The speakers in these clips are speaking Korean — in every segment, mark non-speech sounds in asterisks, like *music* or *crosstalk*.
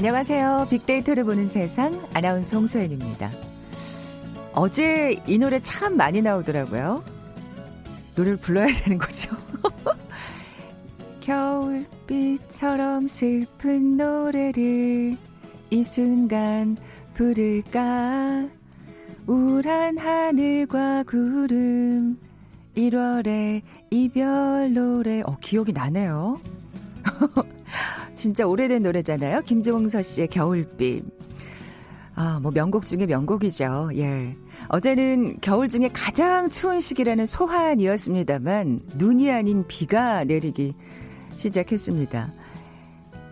안녕하세요. 빅데이터를 보는 세상 아나운서 홍소연입니다. 어제 이 노래 참 많이 나오더라고요. 노래를 불러야 되는 거죠. *laughs* 겨울빛처럼 슬픈 노래를 이 순간 부를까 우울한 하늘과 구름 1월의 이별 노래 어 기억이 나네요. *laughs* 진짜 오래된 노래잖아요. 김종서 씨의 겨울빛. 아, 뭐 명곡 중에 명곡이죠. 예. 어제는 겨울 중에 가장 추운 시기라는 소환이었습니다만 눈이 아닌 비가 내리기 시작했습니다.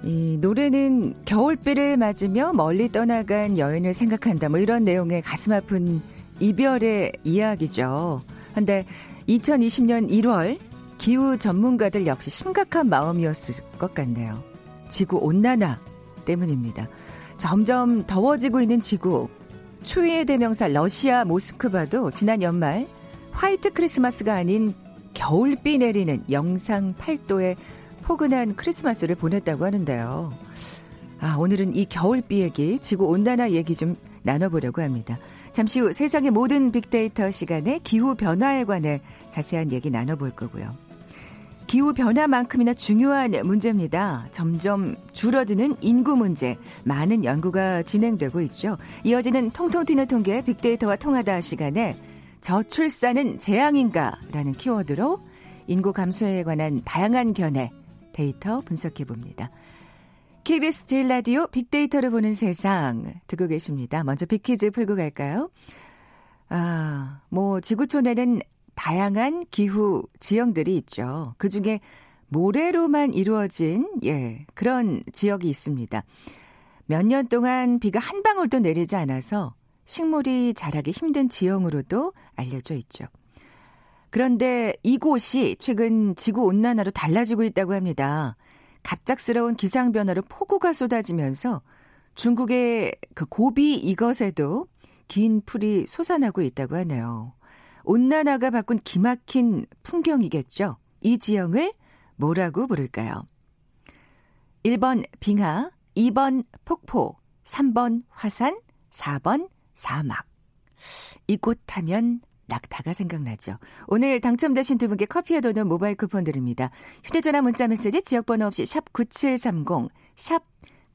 이 노래는 겨울비를 맞으며 멀리 떠나간 여인을 생각한다. 뭐 이런 내용의 가슴 아픈 이별의 이야기죠. 근데 2020년 1월 기후 전문가들 역시 심각한 마음이었을 것 같네요. 지구 온난화 때문입니다. 점점 더워지고 있는 지구. 추위의 대명사 러시아 모스크바도 지난 연말 화이트 크리스마스가 아닌 겨울비 내리는 영상 8도의 포근한 크리스마스를 보냈다고 하는데요. 아, 오늘은 이 겨울비 얘기, 지구 온난화 얘기 좀 나눠보려고 합니다. 잠시 후 세상의 모든 빅데이터 시간에 기후 변화에 관해 자세한 얘기 나눠볼 거고요. 기후 변화만큼이나 중요한 문제입니다. 점점 줄어드는 인구 문제, 많은 연구가 진행되고 있죠. 이어지는 통통 튀는 통계 빅데이터와 통하다 시간에 저출산은 재앙인가라는 키워드로 인구 감소에 관한 다양한 견해 데이터 분석해 봅니다. KBS 제1라디오 빅데이터를 보는 세상 듣고 계십니다. 먼저 빅퀴즈 풀고 갈까요? 아, 뭐 지구촌에는 다양한 기후 지형들이 있죠. 그 중에 모래로만 이루어진 예, 그런 지역이 있습니다. 몇 년 동안 비가 한 방울도 내리지 않아서 식물이 자라기 힘든 지형으로도 알려져 있죠. 그런데 이곳이 최근 지구 온난화로 달라지고 있다고 합니다. 갑작스러운 기상 변화로 폭우가 쏟아지면서 중국의 그 고비 이것에도 긴 풀이 솟아나고 있다고 하네요. 온난화가 바꾼 기막힌 풍경이겠죠. 이 지형을 뭐라고 부를까요? 1번 빙하, 2번 폭포, 3번 화산, 4번 사막. 이곳 하면 낙타가 생각나죠. 오늘 당첨되신 두 분께 커피와 도넛 모바일 쿠폰 드립니다. 휴대전화 문자 메시지 지역번호 없이 샵 9730, 샵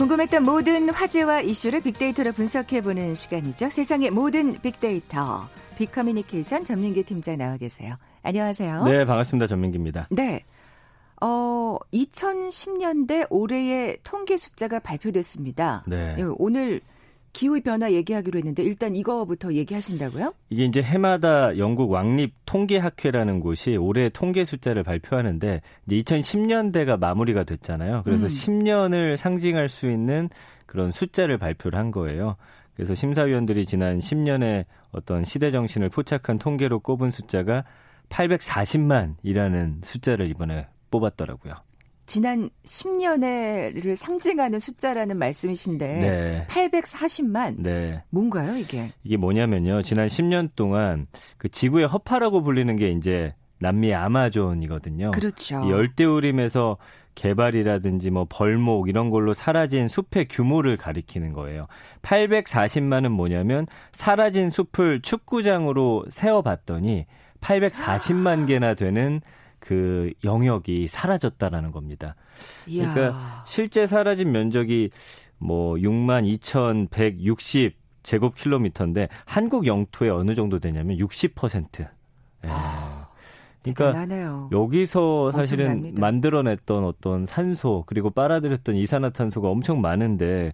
궁금했던 모든 화제와 이슈를 빅데이터로 분석해보는 시간이죠. 세상의 모든 빅데이터. 빅커뮤니케이션 전민기 팀장 나와 계세요. 안녕하세요. 네, 반갑습니다. 전민기입니다. 네. 어, 2010년대 올해의 통계 숫자가 발표됐습니다. 네. 예, 오늘 기후 변화 얘기하기로 했는데 일단 이거부터 얘기하신다고요? 이게 이제 해마다 영국 왕립 통계학회라는 곳이 올해 통계 숫자를 발표하는데 이제 2010년대가 마무리가 됐잖아요. 그래서 음. 10년을 상징할 수 있는 그런 숫자를 발표를 한 거예요. 그래서 심사위원들이 지난 10년의 어떤 시대 정신을 포착한 통계로 꼽은 숫자가 840만이라는 숫자를 이번에 뽑았더라고요. 지난 10년에를 상징하는 숫자라는 말씀이신데 네. 840만 네. 뭔가요 이게? 이게 뭐냐면요. 지난 10년 동안 그 지구의 허파라고 불리는 게 이제 남미 아마존이거든요. 그렇죠. 열대우림에서 개발이라든지 뭐 벌목 이런 걸로 사라진 숲의 규모를 가리키는 거예요. 840만은 뭐냐면 사라진 숲을 축구장으로 세어봤더니 840만 개나 되는 그 영역이 사라졌다라는 겁니다. 이야. 그러니까 실제 사라진 면적이 뭐 6만 2,160 제곱킬로미터인데 한국 영토에 어느 정도 되냐면 60%. 예. 아, 그러니까 대단하네요. 여기서 사실은 엄청납니다. 만들어냈던 어떤 산소 그리고 빨아들였던 이산화탄소가 엄청 많은데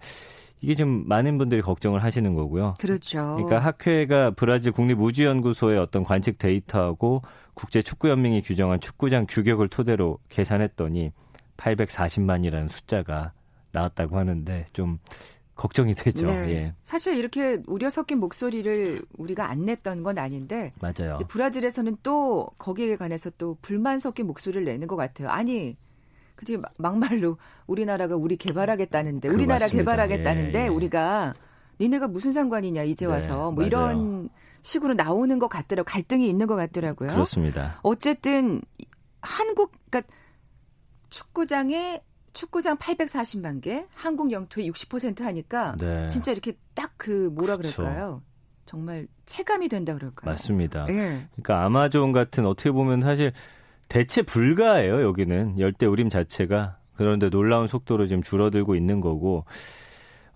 이게 좀 많은 분들이 걱정을 하시는 거고요. 그렇죠. 그러니까 학회가 브라질 국립우주연구소의 어떤 관측 데이터하고 국제축구연맹이 규정한 축구장 규격을 토대로 계산했더니 840만이라는 숫자가 나왔다고 하는데 좀 걱정이 되죠. 네. 예. 사실 이렇게 우려 섞인 목소리를 우리가 안 냈던 건 아닌데 맞아요. 브라질에서는 또 거기에 관해서 또 불만 섞인 목소리를 내는 것 같아요. 아니 그지 막말로 우리나라가 우리 개발하겠다는데 우리나라 맞습니다. 개발하겠다는데 예, 예. 우리가 니네가 무슨 상관이냐 이제 네, 와서 뭐 맞아요. 이런 식으로 나오는 것 같더라고 갈등이 있는 것 같더라고요. 그렇습니다. 어쨌든 한국 그러니까 축구장에 축구장 840만 개, 한국 영토의 60% 하니까 네. 진짜 이렇게 딱 그 뭐라 그쵸. 그럴까요? 정말 체감이 된다 그럴까요? 맞습니다. 예. 그러니까 아마존 같은 어떻게 보면 사실 대체 불가예요. 여기는 열대 우림 자체가 그런데 놀라운 속도로 지금 줄어들고 있는 거고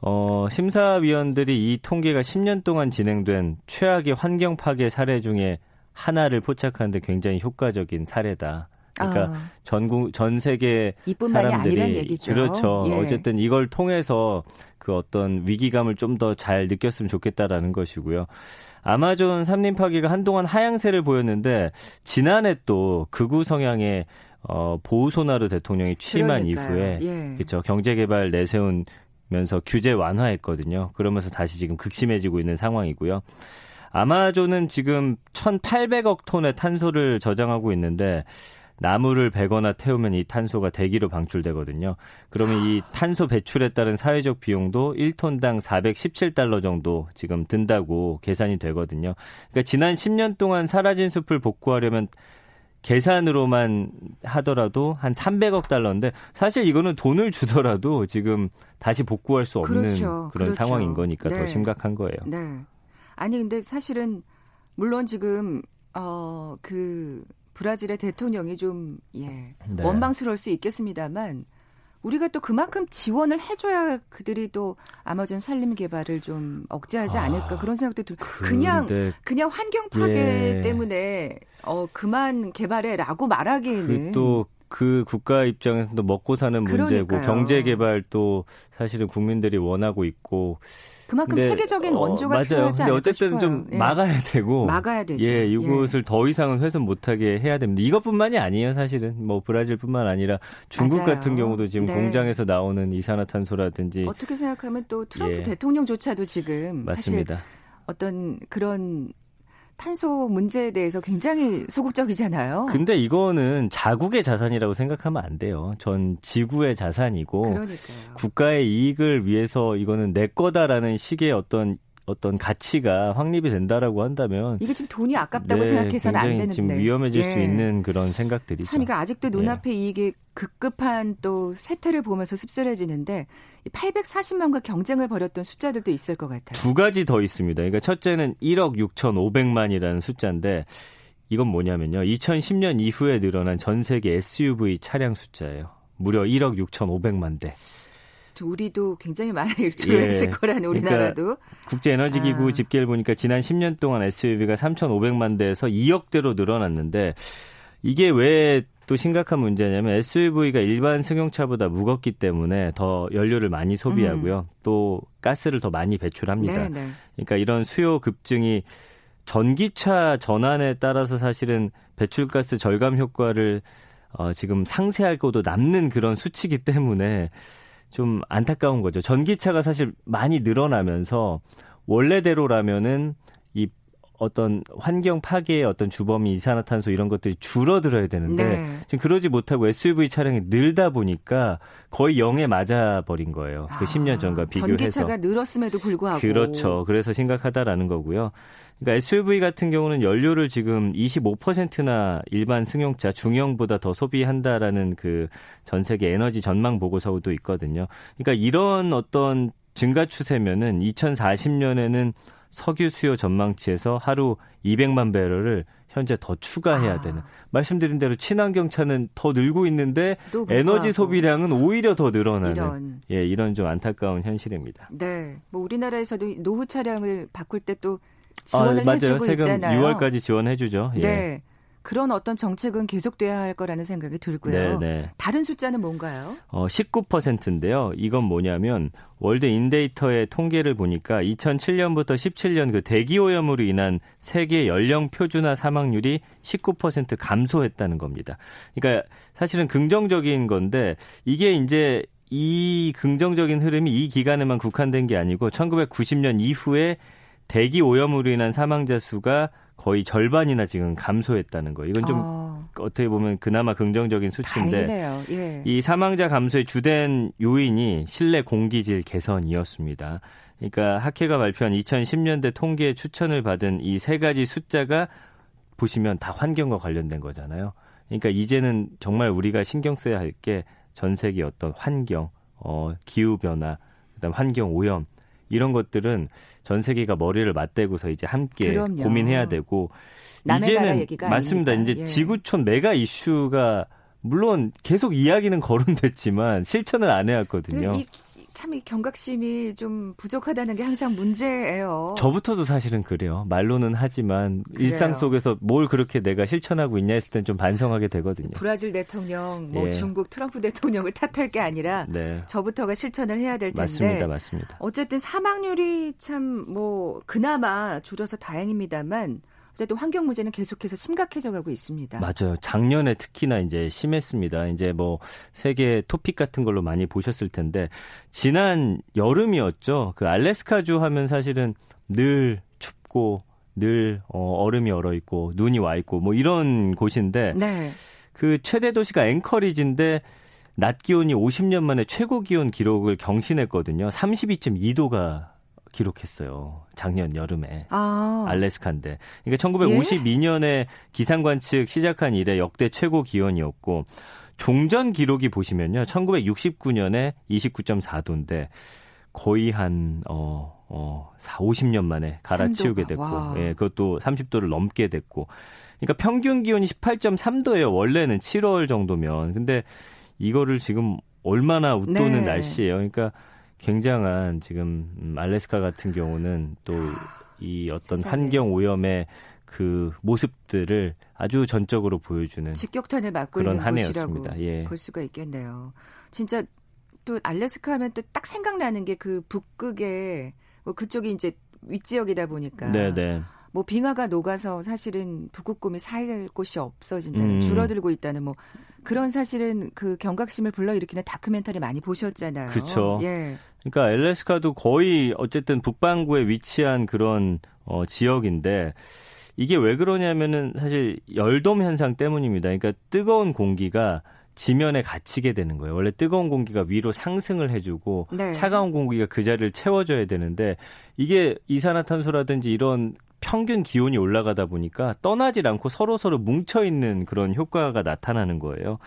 어, 심사위원들이 이 통계가 10년 동안 진행된 최악의 환경 파괴 사례 중에 하나를 포착하는데 굉장히 효과적인 사례다. 그러니까 아, 전국 전 세계 사람들이. 그렇죠. 예. 어쨌든 이걸 통해서 그 어떤 위기감을 좀 더 잘 느꼈으면 좋겠다라는 것이고요. 아마존 삼림 파괴가 한동안 하향세를 보였는데 지난해 또 극우 성향의 어, 보우소나루 대통령이 취임한 그러니까요. 이후에 예. 그렇죠. 경제 개발 내세운 면서 규제 완화했거든요. 그러면서 다시 지금 극심해지고 있는 상황이고요. 아마존은 지금 1,800억 톤의 탄소를 저장하고 있는데 나무를 베거나 태우면 이 탄소가 대기로 방출되거든요. 그러면 이 탄소 배출에 따른 사회적 비용도 1톤당 417달러 정도 지금 든다고 계산이 되거든요. 그러니까 지난 10년 동안 사라진 숲을 복구하려면 계산으로만 하더라도 한 300억 달러인데 사실 이거는 돈을 주더라도 지금 다시 복구할 수 없는 그렇죠. 그런 그렇죠. 상황인 거니까 더 네. 심각한 거예요. 네. 아니 근데 사실은 물론 지금 어 그 브라질의 대통령이 좀 예. 네. 원망스러울 수 있겠습니다만 우리가 또 그만큼 지원을 해줘야 그들이 또 아마존 산림 개발을 좀 억제하지 아, 않을까 그런 생각도 들. 그냥 그냥 환경 파괴 예. 때문에 어 그만 개발해라고 말하기에는 또 그 국가 입장에서도 먹고 사는 문제고 그러니까요. 경제 개발도 사실은 국민들이 원하고 있고 그만큼 세계적인 어, 원조가 맞아요. 필요하지 근데 어쨌든 싶어요. 좀 예. 막아야 되고 막아야 되죠. 예, 이곳을 더 이상은 훼손 못하게 해야 됩니다. 이것뿐만이 아니에요, 사실은. 뭐 브라질뿐만 아니라 중국 맞아요. 같은 경우도 지금 네. 공장에서 나오는 이산화탄소라든지 어떻게 생각하면 또 트럼프 예. 대통령조차도 지금 맞습니다. 어떤 그런 탄소 문제에 대해서 굉장히 소극적이잖아요. 근데 이거는 자국의 자산이라고 생각하면 안 돼요. 전 지구의 자산이고 그러니까요. 국가의 이익을 위해서 이거는 내 거다라는 식의 어떤 어떤 가치가 확립이 된다라고 한다면 이게 지금 돈이 아깝다고 네, 생각해서는 안 되는데 지금 위험해질 예. 수 있는 그런 생각들이죠. 참 이게 아직도 예. 눈앞에 이게 급급한 또 세태를 보면서 씁쓸해지는데 840만과 경쟁을 벌였던 숫자들도 있을 것 같아요. 두 가지 더 있습니다. 그러니까 첫째는 1억 6,500만이라는 숫자인데 이건 뭐냐면요. 2010년 이후에 늘어난 전 세계 SUV 차량 숫자예요. 무려 1억 6,500만 대. 우리도 굉장히 많은 *laughs* 일조를 예. 했을 거라는 우리나라도 국제 에너지 기구 아. 집계를 보니까 지난 10년 동안 SUV가 3,500만 대에서 2억 대로 늘어났는데 이게 왜 또 심각한 문제냐면 SUV가 일반 승용차보다 무겁기 때문에 더 연료를 많이 소비하고요. 또 가스를 더 많이 배출합니다. 네, 네. 그러니까 이런 수요 급증이 전기차 전환에 따라서 사실은 배출가스 절감 효과를 어, 지금 상세하고도 남는 그런 수치기 때문에 좀 안타까운 거죠. 전기차가 사실 많이 늘어나면서 원래대로라면은 이 어떤 환경 파괴의 어떤 주범이 이산화탄소 이런 것들이 줄어들어야 되는데 네. 지금 그러지 못하고 SUV 차량이 늘다 보니까 거의 0에 맞아 버린 거예요. 그 10년 전과 비교해서. 아, 전기차가 늘었음에도 불구하고 그렇죠. 그래서 심각하다라는 거고요. 그러니까 SUV 같은 경우는 연료를 지금 25%나 일반 승용차 중형보다 더 소비한다라는 그 전 세계 에너지 전망 보고서도 있거든요. 그러니까 이런 어떤 증가 추세면은 2040년에는 석유 수요 전망치에서 하루 200만 배럴을 현재 더 추가해야 아. 되는. 말씀드린 대로 친환경 차는 더 늘고 있는데 에너지 소비량은 오히려 더 늘어나는 이런 예, 이런 좀 안타까운 현실입니다. 네. 뭐 우리나라에서도 노후 차량을 바꿀 때 또 지원을 아, 맞아요. 해주고 세금 있잖아요. 6월까지 지원해주죠. 예. 네. 그런 어떤 정책은 계속돼야 할 거라는 생각이 들고요. 네, 네. 다른 숫자는 뭔가요? 어, 19%인데요. 이건 뭐냐면 World in Data의 통계를 보니까 2007년부터 17년 그 대기 오염으로 인한 세계 연령 표준화 사망률이 19% 감소했다는 겁니다. 그러니까 사실은 긍정적인 건데 이게 이제 이 긍정적인 흐름이 이 기간에만 국한된 게 아니고 1990년 이후에 대기 오염으로 인한 사망자 수가 거의 절반이나 지금 감소했다는 거. 이건 좀 어. 떻게 보면 그나마 긍정적인 수치인데 예. 이 사망자 감소의 주된 요인이 실내 공기질 개선이었습니다. 그러니까 학회가 발표한 2010년대 통계 추천을 받은 이 세 가지 숫자가 보시면 다 환경과 관련된 거잖아요. 그러니까 이제는 정말 우리가 신경 써야 할 게 전 세계 어떤 환경, 어, 기후 변화, 그다음 환경 오염 이런 것들은 전 세계가 머리를 맞대고서 이제 함께 그럼요. 고민해야 되고 이제는 맞습니다. 아닙니까? 이제 예. 지구촌 메가 이슈가 물론 계속 이야기는 *laughs* 거론됐지만 실천을 안 해왔거든요. 이 참 이 경각심이 좀 부족하다는 게 항상 문제예요. 저부터도 사실은 그래요. 말로는 하지만 그래요. 일상 속에서 뭘 그렇게 내가 실천하고 있냐 했을 땐 좀 반성하게 되거든요. 브라질 대통령, 뭐 예. 중국 트럼프 대통령을 탓할 게 아니라 네. 저부터가 실천을 해야 될 텐데. 맞습니다, 맞습니다. 어쨌든 사망률이 참 뭐 그나마 줄어서 다행입니다만 어쨌든 환경 문제는 계속해서 심각해져 가고 있습니다. 맞아요. 작년에 특히나 이제 심했습니다. 이제 뭐 세계 토픽 같은 걸로 많이 보셨을 텐데 지난 여름이었죠. 그 알래스카주 하면 사실은 늘 춥고 늘 어, 얼음이 얼어 있고 눈이 와 있고 뭐 이런 곳인데 네. 그 최대 도시가 앵커리지인데 낮 기온이 50년 만에 최고 기온 기록을 경신했거든요. 32.2도가 기록했어요. 작년 여름에. 아. 알래스카인데. 그러니까 1952년에 예? 기상 관측 시작한 이래 역대 최고 기온이었고 종전 기록이 보시면요. 1969년에 29.4도인데 거의 한 어, 어, 4, 50년 만에 갈아치우게 됐고, 예, 그것도 30도를 넘게 됐고. 그러니까 평균 기온이 18.3도예요. 원래는 7월 정도면. 근데 이거를 지금 얼마나 웃도는 네. 날씨예요. 그러니까 굉장한 지금 음, 알래스카 같은 경우는 또 이 어떤 세상에. 환경 오염의 그 모습들을 아주 전적으로 보여주는 직격탄을 맞고 그런 있는 곳이라고 예. 볼 수가 있겠네요. 진짜 또 알래스카 하면 또 딱 생각나는 게 그 북극에 뭐 그쪽이 이제 윗지역이다 보니까 네네. 네. 뭐 빙하가 녹아서 사실은 북극곰이 살 곳이 없어진다는 음. 줄어들고 있다는 뭐 그런 사실은 그 경각심을 불러일으키는 다큐멘터리 많이 보셨잖아요. 그렇죠. 예. 그러니까 알래스카도 거의 어쨌든 북반구에 위치한 그런 어, 지역인데 이게 왜 그러냐면은 사실 열돔 현상 때문입니다. 그러니까 뜨거운 공기가 지면에 갇히게 되는 거예요. 원래 뜨거운 공기가 위로 상승을 해주고 네. 차가운 공기가 그 자리를 채워줘야 되는데 이게 이산화탄소라든지 이런 평균 기온이 올라가다 보니까 떠나질 않고 서로 서로 뭉쳐 있는 그런 효과가 나타나는 거예요.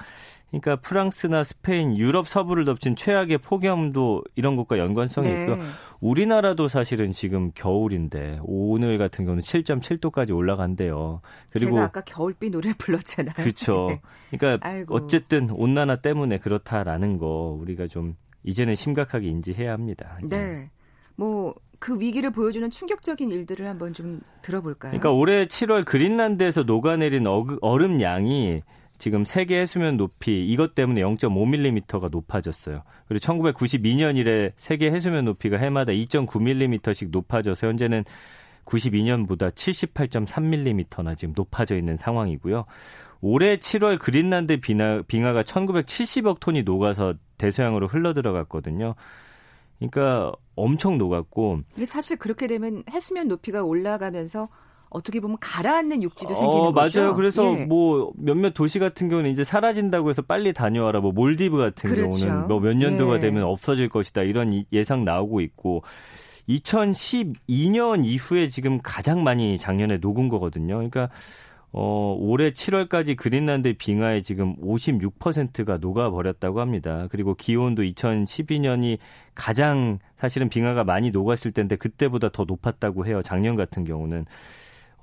그러니까 프랑스나 스페인, 유럽 서부를 덮친 최악의 폭염도 이런 것과 연관성이 네. 있고 우리나라도 사실은 지금 겨울인데 오늘 같은 경우는 7.7도까지 올라간대요. 그리고 제가 아까 겨울비 노래 불렀잖아요. 그렇죠. 네. 그러니까 아이고. 어쨌든 온난화 때문에 그렇다라는 거 우리가 좀 이제는 심각하게 인지해야 합니다. 네. 뭐 그 위기를 보여주는 충격적인 일들을 한번 좀 들어볼까요? 그러니까 올해 7월 그린란드에서 녹아내린 얼음 양이 지금 세계 해수면 높이 이것 때문에 0.5mm가 높아졌어요. 그리고 1992년 이래 세계 해수면 높이가 해마다 2.9mm씩 높아져서 현재는 92년보다 78.3mm나 지금 높아져 있는 상황이고요. 올해 7월 그린란드 빙하, 빙하가 1970억 톤이 녹아서 대서양으로 흘러 들어갔거든요. 그러니까 엄청 녹았고 이게 사실 그렇게 되면 해수면 높이가 올라가면서 어떻게 보면 가라앉는 육지도 생기는 어, 거죠. 맞아요. 그래서 예. 뭐 몇몇 도시 같은 경우는 이제 사라진다고 해서 빨리 다녀와라. 뭐 몰디브 같은 그렇죠. 경우는 뭐 몇 년도가 예. 되면 없어질 것이다. 이런 예상 나오고 있고 2012년 이후에 지금 가장 많이 작년에 녹은 거거든요. 그러니까 어, 올해 7월까지 그린란드 빙하에 지금 56%가 녹아버렸다고 합니다. 그리고 기온도 2012년이 가장 사실은 빙하가 많이 녹았을 텐데 그때보다 더 높았다고 해요. 작년 같은 경우는.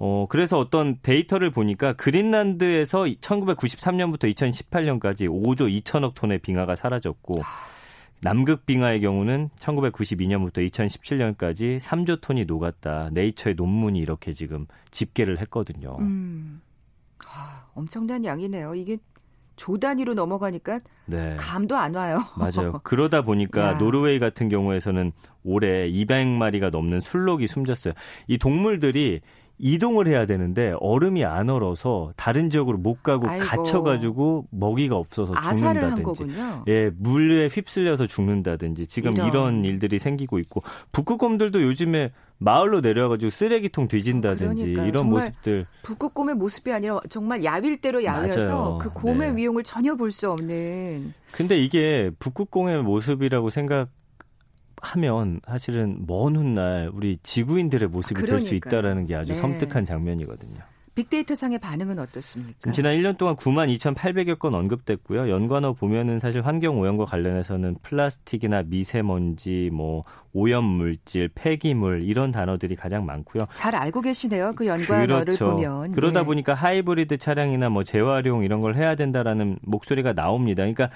어, 그래서 어떤 데이터를 보니까 그린란드에서 1993년부터 2018년까지 5조 2천억 톤의 빙하가 사라졌고 남극 빙하의 경우는 1992년부터 2017년까지 3조 톤이 녹았다. 네이처의 논문이 이렇게 지금 집계를 했거든요. 음. 아, 엄청난 양이네요. 이게 조 단위로 넘어가니까 네. 감도 안 와요. 맞아요. 그러다 보니까 *laughs* 야. 노르웨이 같은 경우에서는 올해 200마리가 넘는 술록이 숨졌어요. 이 동물들이 이동을 해야 되는데 얼음이 안 얼어서 다른 지역으로 못 가고 아이고. 갇혀가지고 먹이가 없어서 죽는다든지, 예 물에 휩쓸려서 죽는다든지 지금 이런. 이런 일들이 생기고 있고 북극곰들도 요즘에 마을로 내려가지고 쓰레기통 뒤진다든지 그러니까요. 이런 모습들. 북극곰의 모습이 아니라 정말 야윌대로 야위어서 맞아요. 그 곰의 네. 위용을 전혀 볼 수 없는. 근데 이게 북극곰의 모습이라고 생각. 하면 사실은 먼 훗날 우리 지구인들의 모습이 될 수 있다라는 게 아주 네. 섬뜩한 장면이거든요. 빅데이터 상의 반응은 어떻습니까? 지난 1년 동안 9만 2,800여 건 언급됐고요. 연관어 보면은 사실 환경 오염과 관련해서는 플라스틱이나 미세먼지, 뭐 오염 물질, 폐기물 이런 단어들이 가장 많고요. 잘 알고 계시네요. 그 연관어를 그렇죠. 보면. 그러다 예. 보니까 하이브리드 차량이나 뭐 재활용 이런 걸 해야 된다라는 목소리가 나옵니다. 그러니까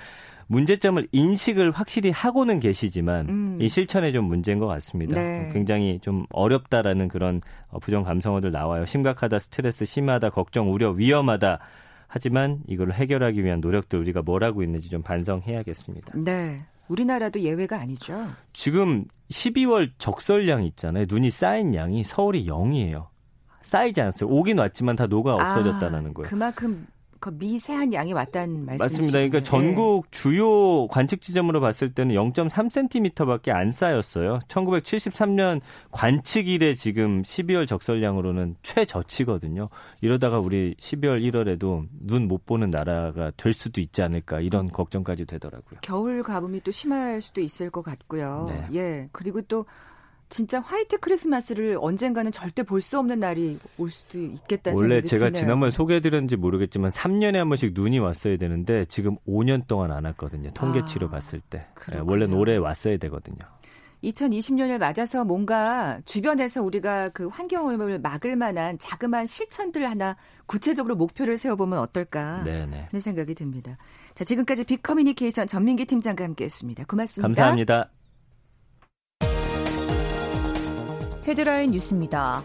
문제점을 인식을 확실히 하고는 계시지만 음. 이 실천에 좀 문제인 것 같습니다. 네. 굉장히 좀 어렵다라는 그런 어, 부정 감성어들 나와요. 심각하다, 스트레스 심하다, 걱정, 우려, 위험하다. 하지만 이걸 해결하기 위한 노력들 우리가 뭘 하고 있는지 좀 반성해야겠습니다. 네. 우리나라도 예외가 아니죠. 지금 12월 적설량 있잖아요. 눈이 쌓인 양이 서울이 0이에요. 쌓이지 않았어요. 오긴 왔지만 다 녹아 없어졌다는 아, 거예요. 그만큼 그 미세한 양이 왔다는 말씀이시죠? 맞습니다. 그러니까 전국 네. 주요 관측 지점으로 봤을 때는 0.3cm밖에 안 쌓였어요. 1973년 관측 일에 지금 12월 적설량으로는 최저치거든요. 이러다가 우리 12월 1월에도 눈 못 보는 나라가 될 수도 있지 않을까 이런 걱정까지 되더라고요. 겨울 가뭄이 또 심할 수도 있을 것 같고요. 네. 예. 그리고 또 진짜 화이트 크리스마스를 언젠가는 절대 볼 수 없는 날이 올 수도 있겠다 원래 제가 드네요. 지난번에 소개해드렸는지 모르겠지만 3년에 한 번씩 눈이 왔어야 되는데 지금 5년 동안 안 왔거든요. 통계치로 아, 봤을 때. 네, 원래 올해 왔어야 되거든요. 2020년을 맞아서 뭔가 주변에서 우리가 그 환경오염을 막을 만한 자그마한 실천들 하나 구체적으로 목표를 세워보면 어떨까 네네. 하는 생각이 듭니다. 자, 지금까지 빅커뮤니케이션 전민기 팀장과 함께했습니다. 고맙습니다. 감사합니다. 헤드라인 뉴스입니다.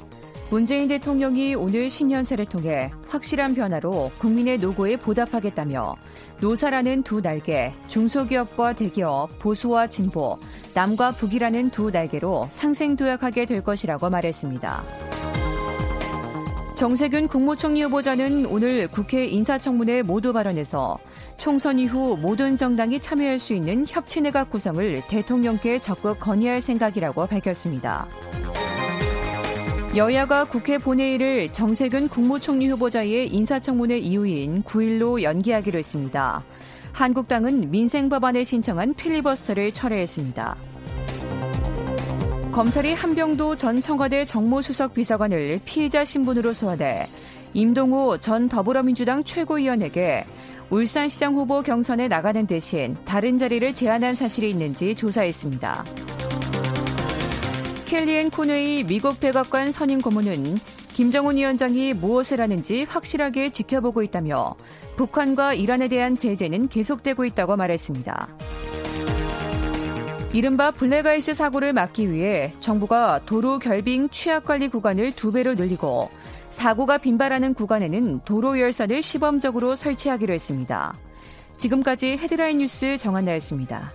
문재인 대통령이 오늘 신년사를 통해 확실한 변화로 국민의 노고에 보답하겠다며 노사라는 두 날개, 중소기업과 대기업, 보수와 진보, 남과 북이라는 두 날개로 상생도약하게 될 것이라고 말했습니다. 정세균 국무총리 후보자는 오늘 국회 인사청문회 모두 발언에서 총선 이후 모든 정당이 참여할 수 있는 협치내각 구성을 대통령께 적극 건의할 생각이라고 밝혔습니다. 여야가 국회 본회의를 정세균 국무총리 후보자의 인사청문회 이후인 9일로 연기하기로 했습니다. 한국당은 민생 법안에 신청한 필리버스터를 철회했습니다. 검찰이 한병도 전 청와대 정무수석 비서관을 피의자 신분으로 소환해 임동호 전 더불어민주당 최고위원에게 울산시장 후보 경선에 나가는 대신 다른 자리를 제안한 사실이 있는지 조사했습니다. 켈리앤 콘웨이 미국 백악관 선임 고문은 김정은 위원장이 무엇을 하는지 확실하게 지켜보고 있다며 북한과 이란에 대한 제재는 계속되고 있다고 말했습니다. 이른바 블랙아이스 사고를 막기 위해 정부가 도로 결빙 취약관리 구간을 두 배로 늘리고 사고가 빈발하는 구간에는 도로 열선을 시범적으로 설치하기로 했습니다. 지금까지 헤드라인 뉴스 정한나였습니다.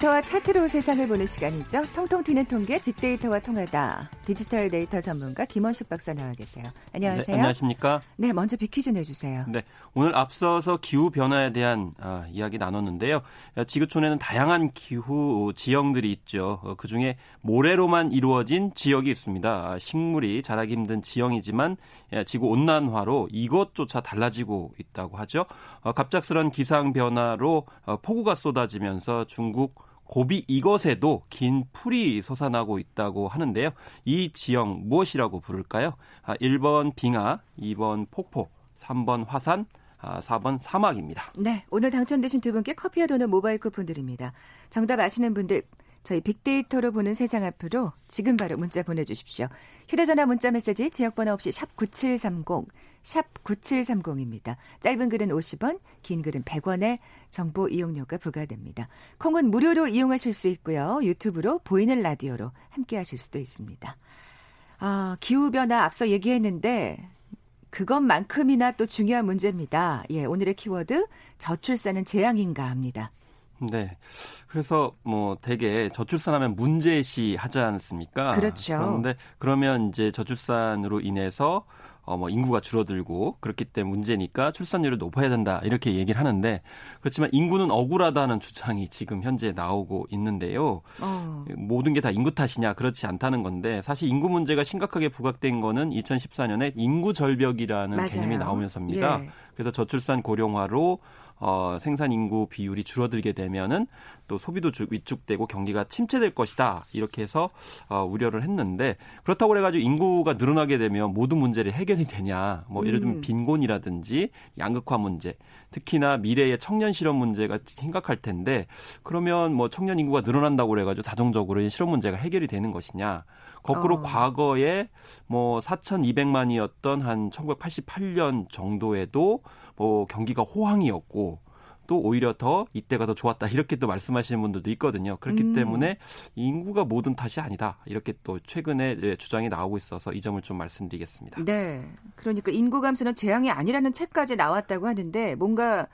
데이터와 차트로 세상을 보는 시간이죠. 통통 튀는 통계 빅데이터와 통하다. 디지털 데이터 전문가 김원숙 박사 나와 계세요. 안녕하세요. 네, 안녕하십니까? 네, 먼저 빅퀴즈 내주세요. 네, 오늘 앞서서 기후 변화에 대한 아, 이야기 나눴는데요. 지구촌에는 다양한 기후 지형들이 있죠. 어, 그 중에 모래로만 이루어진 지역이 있습니다. 아, 식물이 자라기 힘든 지형이지만 지구 온난화로 이것조차 달라지고 있다고 하죠. 어, 갑작스런 기상 변화로 어, 폭우가 쏟아지면서 중국 고비 이것에도 긴 풀이 솟아나고 있다고 하는데요. 이 지형 무엇이라고 부를까요? 1번 아, 빙하, 2번 폭포, 3번 화산, 4번 아, 사막입니다. 네, 오늘 당첨되신 두 분께 커피와 도넛 모바일 쿠폰 드립니다. 정답 아시는 분들 저희 빅데이터로 보는 세상 앞으로 지금 바로 문자 보내주십시오. 휴대전화 문자 메시지 지역번호 없이 샵 9730, 샵 9730입니다. 짧은 글은 50원, 긴 글은 100원의 정보 이용료가 부과됩니다. 콩은 무료로 이용하실 수 있고요. 유튜브로 보이는 라디오로 함께 하실 수도 있습니다. 아, 기후변화 앞서 얘기했는데 그것만큼이나 또 중요한 문제입니다. 예, 오늘의 키워드 저출산은 재앙인가 합니다. 네. 그래서 뭐 대개 저출산하면 문제시 하지 않습니까? 그렇죠. 그런데 그러면 이제 저출산으로 인해서 어, 뭐 인구가 줄어들고 그렇기 때문에 문제니까 출산율을 높아야 된다 이렇게 얘기를 하는데 그렇지만 인구는 억울하다는 주장이 지금 현재 나오고 있는데요. 어. 모든 게 다 인구 탓이냐 그렇지 않다는 건데 사실 인구 문제가 심각하게 부각된 거는 2014년에 인구 절벽이라는 맞아요. 개념이 나오면서입니다. 예. 그래서 저출산 고령화로 어, 생산 인구 비율이 줄어들게 되면은 또 소비도 주, 위축되고 경기가 침체될 것이다. 이렇게 해서 어, 우려를 했는데 그렇다고 그래가지고 인구가 늘어나게 되면 모든 문제를 해결이 되냐. 뭐 예를 들면 음. 빈곤이라든지 양극화 문제, 특히나 미래의 청년 실업 문제가 심각할 텐데 그러면 뭐 청년 인구가 늘어난다고 그래가지고 자동적으로 실업 문제가 해결이 되는 것이냐. 거꾸로 어. 과거에 뭐 4,200만이었던 한 1988년 정도에도 뭐 경기가 호황이었고 또 오히려 더 이때가 더 좋았다 이렇게 또 말씀하시는 분들도 있거든요. 그렇기 음. 때문에 인구가 모든 탓이 아니다 이렇게 또 최근에 주장이 나오고 있어서 이 점을 좀 말씀드리겠습니다. 네, 그러니까 인구 감소는 재앙이 아니라는 책까지 나왔다고 하는데 뭔가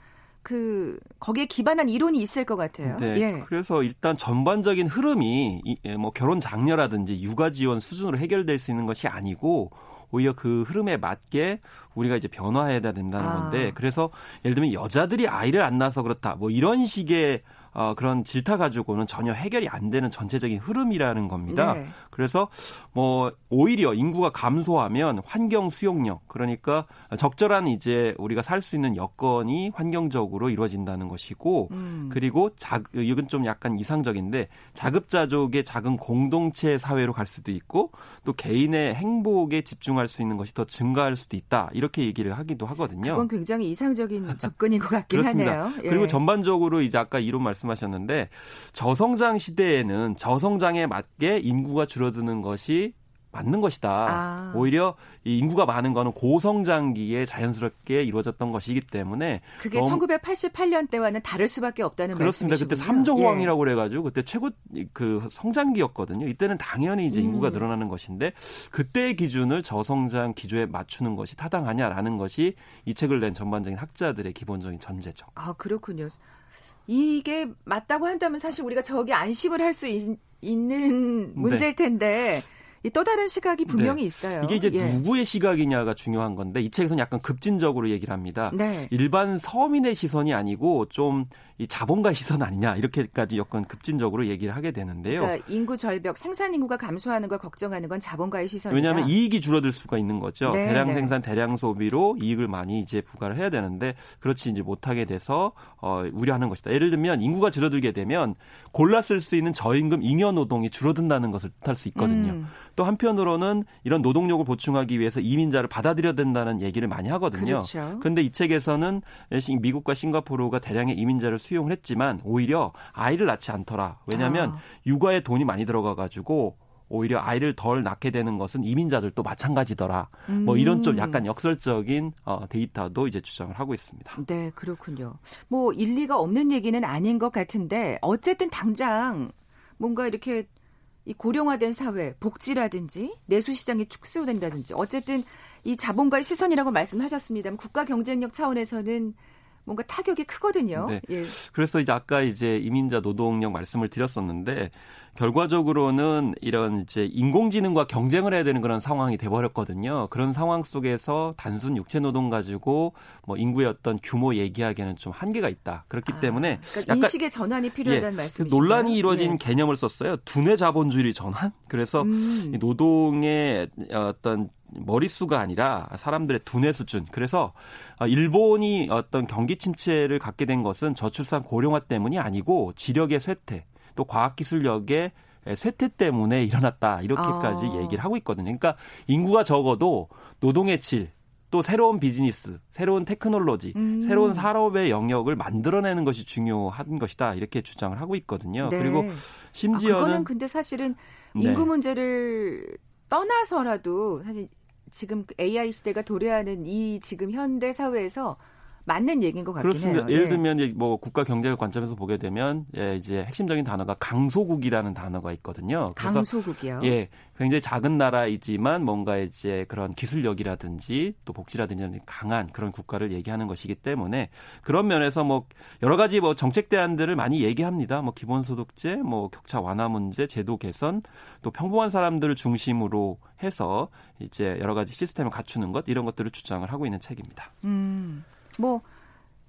그 거기에 기반한 이론이 있을 것 같아요. 네. 예. 그래서 일단 전반적인 흐름이 예, 뭐 결혼 장려라든지 육아 지원 수준으로 해결될 수 있는 것이 아니고 오히려 그 흐름에 맞게 우리가 이제 변화해야 된다는 아. 건데 그래서 예를 들면 여자들이 아이를 안 낳아서 그렇다 뭐 이런 식의 어, 그런 질타 가지고는 전혀 해결이 안 되는 전체적인 흐름이라는 겁니다. 네. 그래서 뭐 오히려 인구가 감소하면 환경 수용력 그러니까 적절한 이제 우리가 살 수 있는 여건이 환경적으로 이루어진다는 것이고 음. 그리고 자 이건 좀 약간 이상적인데 자급자족의 작은 공동체 사회로 갈 수도 있고 또 개인의 행복에 집중할 수 있는 것이 더 증가할 수도 있다 이렇게 얘기를 하기도 하거든요. 그건 굉장히 이상적인 접근인 것 같긴 하네요. 예. 그리고 전반적으로 이제 아까 이론 말씀 하셨는데 저성장 시대에는 저성장에 맞게 인구가 줄어드는 것이 맞는 것이다. 아. 오히려 이 인구가 많은 거는 고성장기에 자연스럽게 이루어졌던 것이기 때문에 그게 너무... 1988년 때와는 다를 수밖에 없다는 그렇습니다. 말씀이시군요. 그때 3조 호황이라고 예. 그래가지고 그때 최고 그 성장기였거든요. 이때는 당연히 이제 인구가 음. 늘어나는 것인데 그때의 기준을 저성장 기조에 맞추는 것이 타당하냐라는 것이 이 책을 낸 전반적인 학자들의 기본적인 전제죠. 아 그렇군요. 이게 맞다고 한다면 사실 우리가 저기 안심을 할 수 있는 네. 문제일 텐데 또 다른 시각이 분명히 네. 있어요. 이게 이제 예. 누구의 시각이냐가 중요한 건데 이 책에서는 약간 급진적으로 얘기를 합니다. 네. 일반 서민의 시선이 아니고 좀 이 자본가 시선 아니냐 이렇게까지 여건 급진적으로 얘기를 하게 되는데요. 그러니까 인구 절벽, 생산 인구가 감소하는 걸 걱정하는 건 자본가의 시선이다. 왜냐하면 이익이 줄어들 수가 있는 거죠. 네, 대량 네. 생산, 대량 소비로 이익을 많이 이제 부과를 해야 되는데 그렇지 이제 못하게 돼서 어, 우려하는 것이다. 예를 들면 인구가 줄어들게 되면 골라 쓸 수 있는 저임금 잉여 노동이 줄어든다는 것을 뜻할 수 있거든요. 음. 또 한편으로는 이런 노동력을 보충하기 위해서 이민자를 받아들여야 된다는 얘기를 많이 하거든요. 그런데 그렇죠. 이 책에서는 미국과 싱가포르가 대량의 이민자를 수용을 했지만 오히려 아이를 낳지 않더라. 왜냐하면 아. 육아에 돈이 많이 들어가 가지고 오히려 아이를 덜 낳게 되는 것은 이민자들도 마찬가지더라. 음. 뭐 이런 좀 음. 약간 역설적인 어, 데이터도 이제 주장을 하고 있습니다. 네, 그렇군요. 뭐 일리가 없는 얘기는 아닌 것 같은데 어쨌든 당장 뭔가 이렇게 이 고령화된 사회, 복지라든지 내수 시장이 축소된다든지 어쨌든 이 자본가의 시선이라고 말씀하셨습니다만 국가 경쟁력 차원에서는 뭔가 타격이 크거든요. 네. 예. 그래서 이제 아까 이제 이민자 노동력 말씀을 드렸었는데 결과적으로는 이런 이제 인공지능과 경쟁을 해야 되는 그런 상황이 돼버렸거든요. 그런 상황 속에서 단순 육체 노동 가지고 뭐 인구의 어떤 규모 얘기하기에는 좀 한계가 있다. 그렇기 아, 때문에 그러니까 인식의 전환이 필요하다는 예, 말씀이시죠. 논란이 이루어진 예. 개념을 썼어요. 두뇌 자본주의 전환. 그래서 음. 노동의 어떤 머릿수가 아니라 사람들의 두뇌 수준. 그래서 어, 일본이 어떤 경기 침체를 갖게 된 것은 저출산 고령화 때문이 아니고 지력의 쇠퇴, 또 과학기술력의 쇠퇴 때문에 일어났다. 이렇게까지 아. 얘기를 하고 있거든요. 그러니까 인구가 적어도 노동의 질, 또 새로운 비즈니스, 새로운 테크놀로지, 음. 새로운 산업의 영역을 만들어내는 것이 중요한 것이다. 이렇게 주장을 하고 있거든요. 네. 그리고 심지어는 아, 그거는 근데 사실은 인구 네. 문제를 떠나서라도 사실 지금 AI 시대가 도래하는 이 지금 현대 사회에서 맞는 얘기인 것 같긴 그렇습니다. 해요. 예를 들면 뭐 국가 경제적 관점에서 보게 되면 예, 이제 핵심적인 단어가 강소국이라는 단어가 있거든요. 강소국이요. 예, 굉장히 작은 나라이지만 뭔가 이제 그런 기술력이라든지 또 복지라든지 강한 그런 국가를 얘기하는 것이기 때문에 그런 면에서 뭐 여러 가지 뭐 정책 대안들을 많이 얘기합니다. 뭐 기본소득제, 뭐 격차 완화 문제, 제도 개선, 또 평범한 사람들을 중심으로 해서 이제 여러 가지 시스템을 갖추는 것 이런 것들을 주장을 하고 있는 책입니다. 음. 뭐,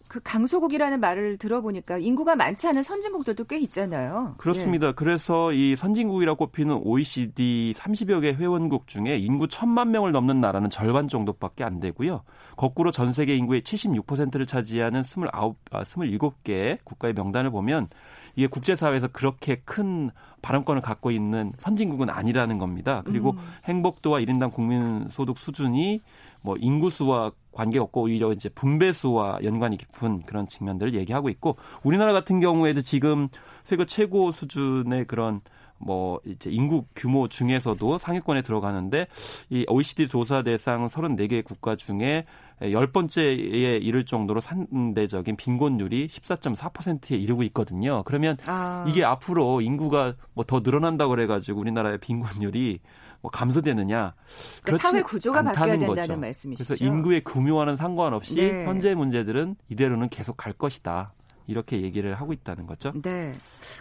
그 강소국이라는 말을 들어보니까 인구가 많지 않은 선진국들도 꽤 있잖아요. 그렇습니다. 예. 그래서 이 선진국이라고 꼽히는 OECD 30여 개 회원국 중에 인구 천만 명을 넘는 나라는 절반 정도밖에 안 되고요. 거꾸로 전 세계 인구의 76%를 차지하는 29, 아, 27개 국가의 명단을 보면 이게 국제사회에서 그렇게 큰 발언권을 갖고 있는 선진국은 아니라는 겁니다. 그리고 음. 행복도와 1인당 국민소득 수준이 뭐 인구수와 관계 없고 오히려 이제 분배수와 연관이 깊은 그런 측면들을 얘기하고 있고 우리나라 같은 경우에도 지금 세계 최고 수준의 그런 뭐 이제 인구 규모 중에서도 상위권에 들어가는데 이 OECD 조사 대상 34개 국가 중에 열 번째에 이를 정도로 상대적인 빈곤율이 14.4%에 이르고 있거든요. 그러면 아. 이게 앞으로 인구가 뭐 더 늘어난다고 그래 가지고 우리나라의 빈곤율이 뭐 감소되느냐? 그러니까 사회 구조가 바뀌어야 된다는 거죠. 말씀이시죠. 그래서 인구의 규모와는 상관없이 네. 현재 문제들은 이대로는 계속 갈 것이다. 이렇게 얘기를 하고 있다는 거죠. 네.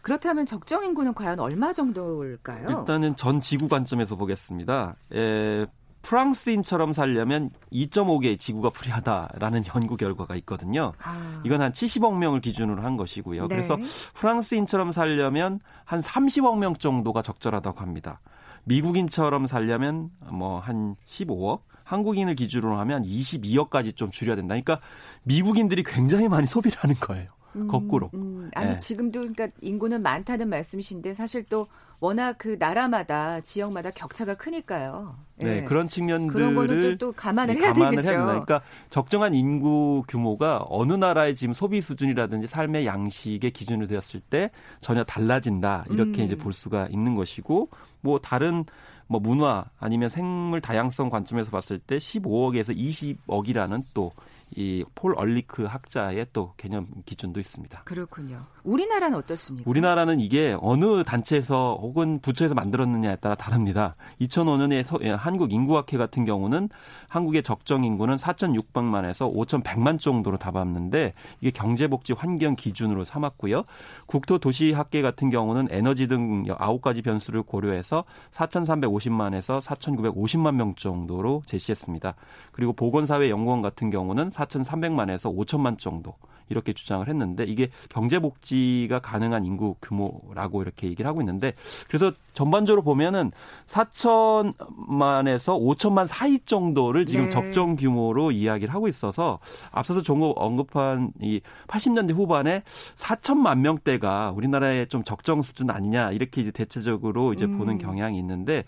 그렇다면 적정 인구는 과연 얼마 정도일까요? 일단은 전 지구 관점에서 보겠습니다. 에, 프랑스인처럼 살려면 2.5개의 지구가 필요하다라는 *laughs* 연구 결과가 있거든요. 아. 이건 한 70억 명을 기준으로 한 것이고요. 네. 그래서 프랑스인처럼 살려면 한 30억 명 정도가 적절하다고 합니다. 미국인처럼 살려면 뭐 한 15억, 한국인을 기준으로 하면 22억까지 좀 줄여야 된다. 그러니까 미국인들이 굉장히 많이 소비를 하는 거예요. 음, 거꾸로. 음, 아니 네. 지금도 그러니까 인구는 많다는 말씀이신데 사실 또 워낙 그 나라마다 지역마다 격차가 크니까요. 네, 네. 그런 측면들을 그런 거는 또, 또 감안을 네, 해야 감안을 되겠죠. 해야 그러니까 적정한 인구 규모가 어느 나라의 지금 소비 수준이라든지 삶의 양식의 기준으로 되었을 때 전혀 달라진다 이렇게 음. 이제 볼 수가 있는 것이고 뭐 다른 뭐 문화 아니면 생물 다양성 관점에서 봤을 때 15억에서 20억이라는 또 이 폴 얼리크 학자의 또 개념 기준도 있습니다. 그렇군요. 우리나라는 어떻습니까? 우리나라는 이게 어느 단체에서 혹은 부처에서 만들었느냐에 따라 다릅니다. 2005년에 서, 예, 한국 인구학회 같은 경우는 한국의 적정 인구는 4,600만에서 5,100만 정도로 잡았는데 이게 경제복지 환경 기준으로 삼았고요. 국토도시학계 같은 경우는 에너지 등 9가지 변수를 고려해서 4,350만에서 4,950만 명 정도로 제시했습니다. 그리고 보건사회연구원 같은 경우는 4,300만에서 5천만 정도 이렇게 주장을 했는데 이게 경제복지가 가능한 인구 규모라고 이렇게 얘기를 하고 있는데 그래서 전반적으로 보면은 4천만에서 5천만 사이 정도를 지금 네. 적정 규모로 이야기를 하고 있어서 앞서서 종업 언급한 이 80년대 후반에 4천만 명대가 우리나라의 좀 적정 수준 아니냐 이렇게 이제 대체적으로 이제 음. 보는 경향이 있는데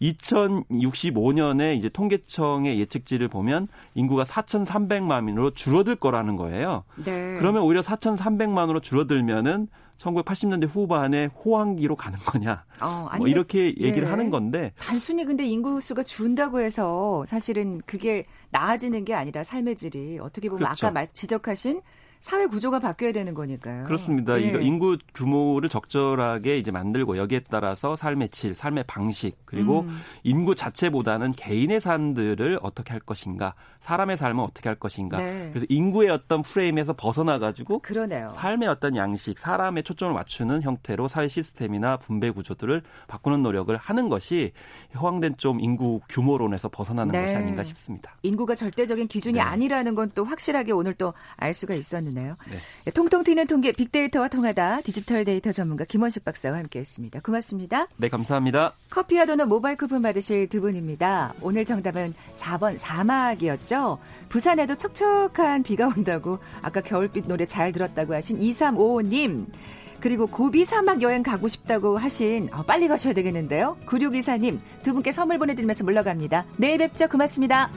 2065년에 이제 통계청의 예측치를 보면 인구가 4,300만으로 줄어들 거라는 거예요. 네. 그러면 오히려 4,300만으로 줄어들면은 1980년대 후반에 호황기로 가는 거냐. 어, 뭐 이렇게 얘기를 예. 하는 건데 단순히 근데 인구수가 준다고 해서 사실은 그게 나아지는 게 아니라 삶의 질이 어떻게 보면 그렇죠. 아까 지적하신 사회 구조가 바뀌어야 되는 거니까요. 그렇습니다. 네. 이거 인구 규모를 적절하게 이제 만들고 여기에 따라서 삶의 질, 삶의 방식 그리고 음. 인구 자체보다는 개인의 삶들을 어떻게 할 것인가, 사람의 삶을 어떻게 할 것인가. 네. 그래서 인구의 어떤 프레임에서 벗어나 가지고 그러네요. 삶의 어떤 양식, 사람의 초점을 맞추는 형태로 사회 시스템이나 분배 구조들을 바꾸는 노력을 하는 것이 허황된 좀 인구 규모론에서 벗어나는 네. 것이 아닌가 싶습니다. 인구가 절대적인 기준이 네. 아니라는 건 또 확실하게 오늘 또 알 수가 있었는데. 있네요. 네. 네. 통통 튀는 통계 빅데이터와 통하다 디지털 데이터 전문가 김원식 박사와 함께했습니다. 고맙습니다. 네, 감사합니다. 커피와 도넛 모바일 쿠폰 받으실 두 분입니다. 오늘 정답은 4번 사막이었죠. 부산에도 척척한 비가 온다고 아까 겨울빛 노래 잘 들었다고 하신 2355님. 그리고 고비 사막 여행 가고 싶다고 하신 어, 빨리 가셔야 되겠는데요. 9624님 두 분께 선물 보내드리면서 물러갑니다. 내일 뵙죠. 고맙습니다.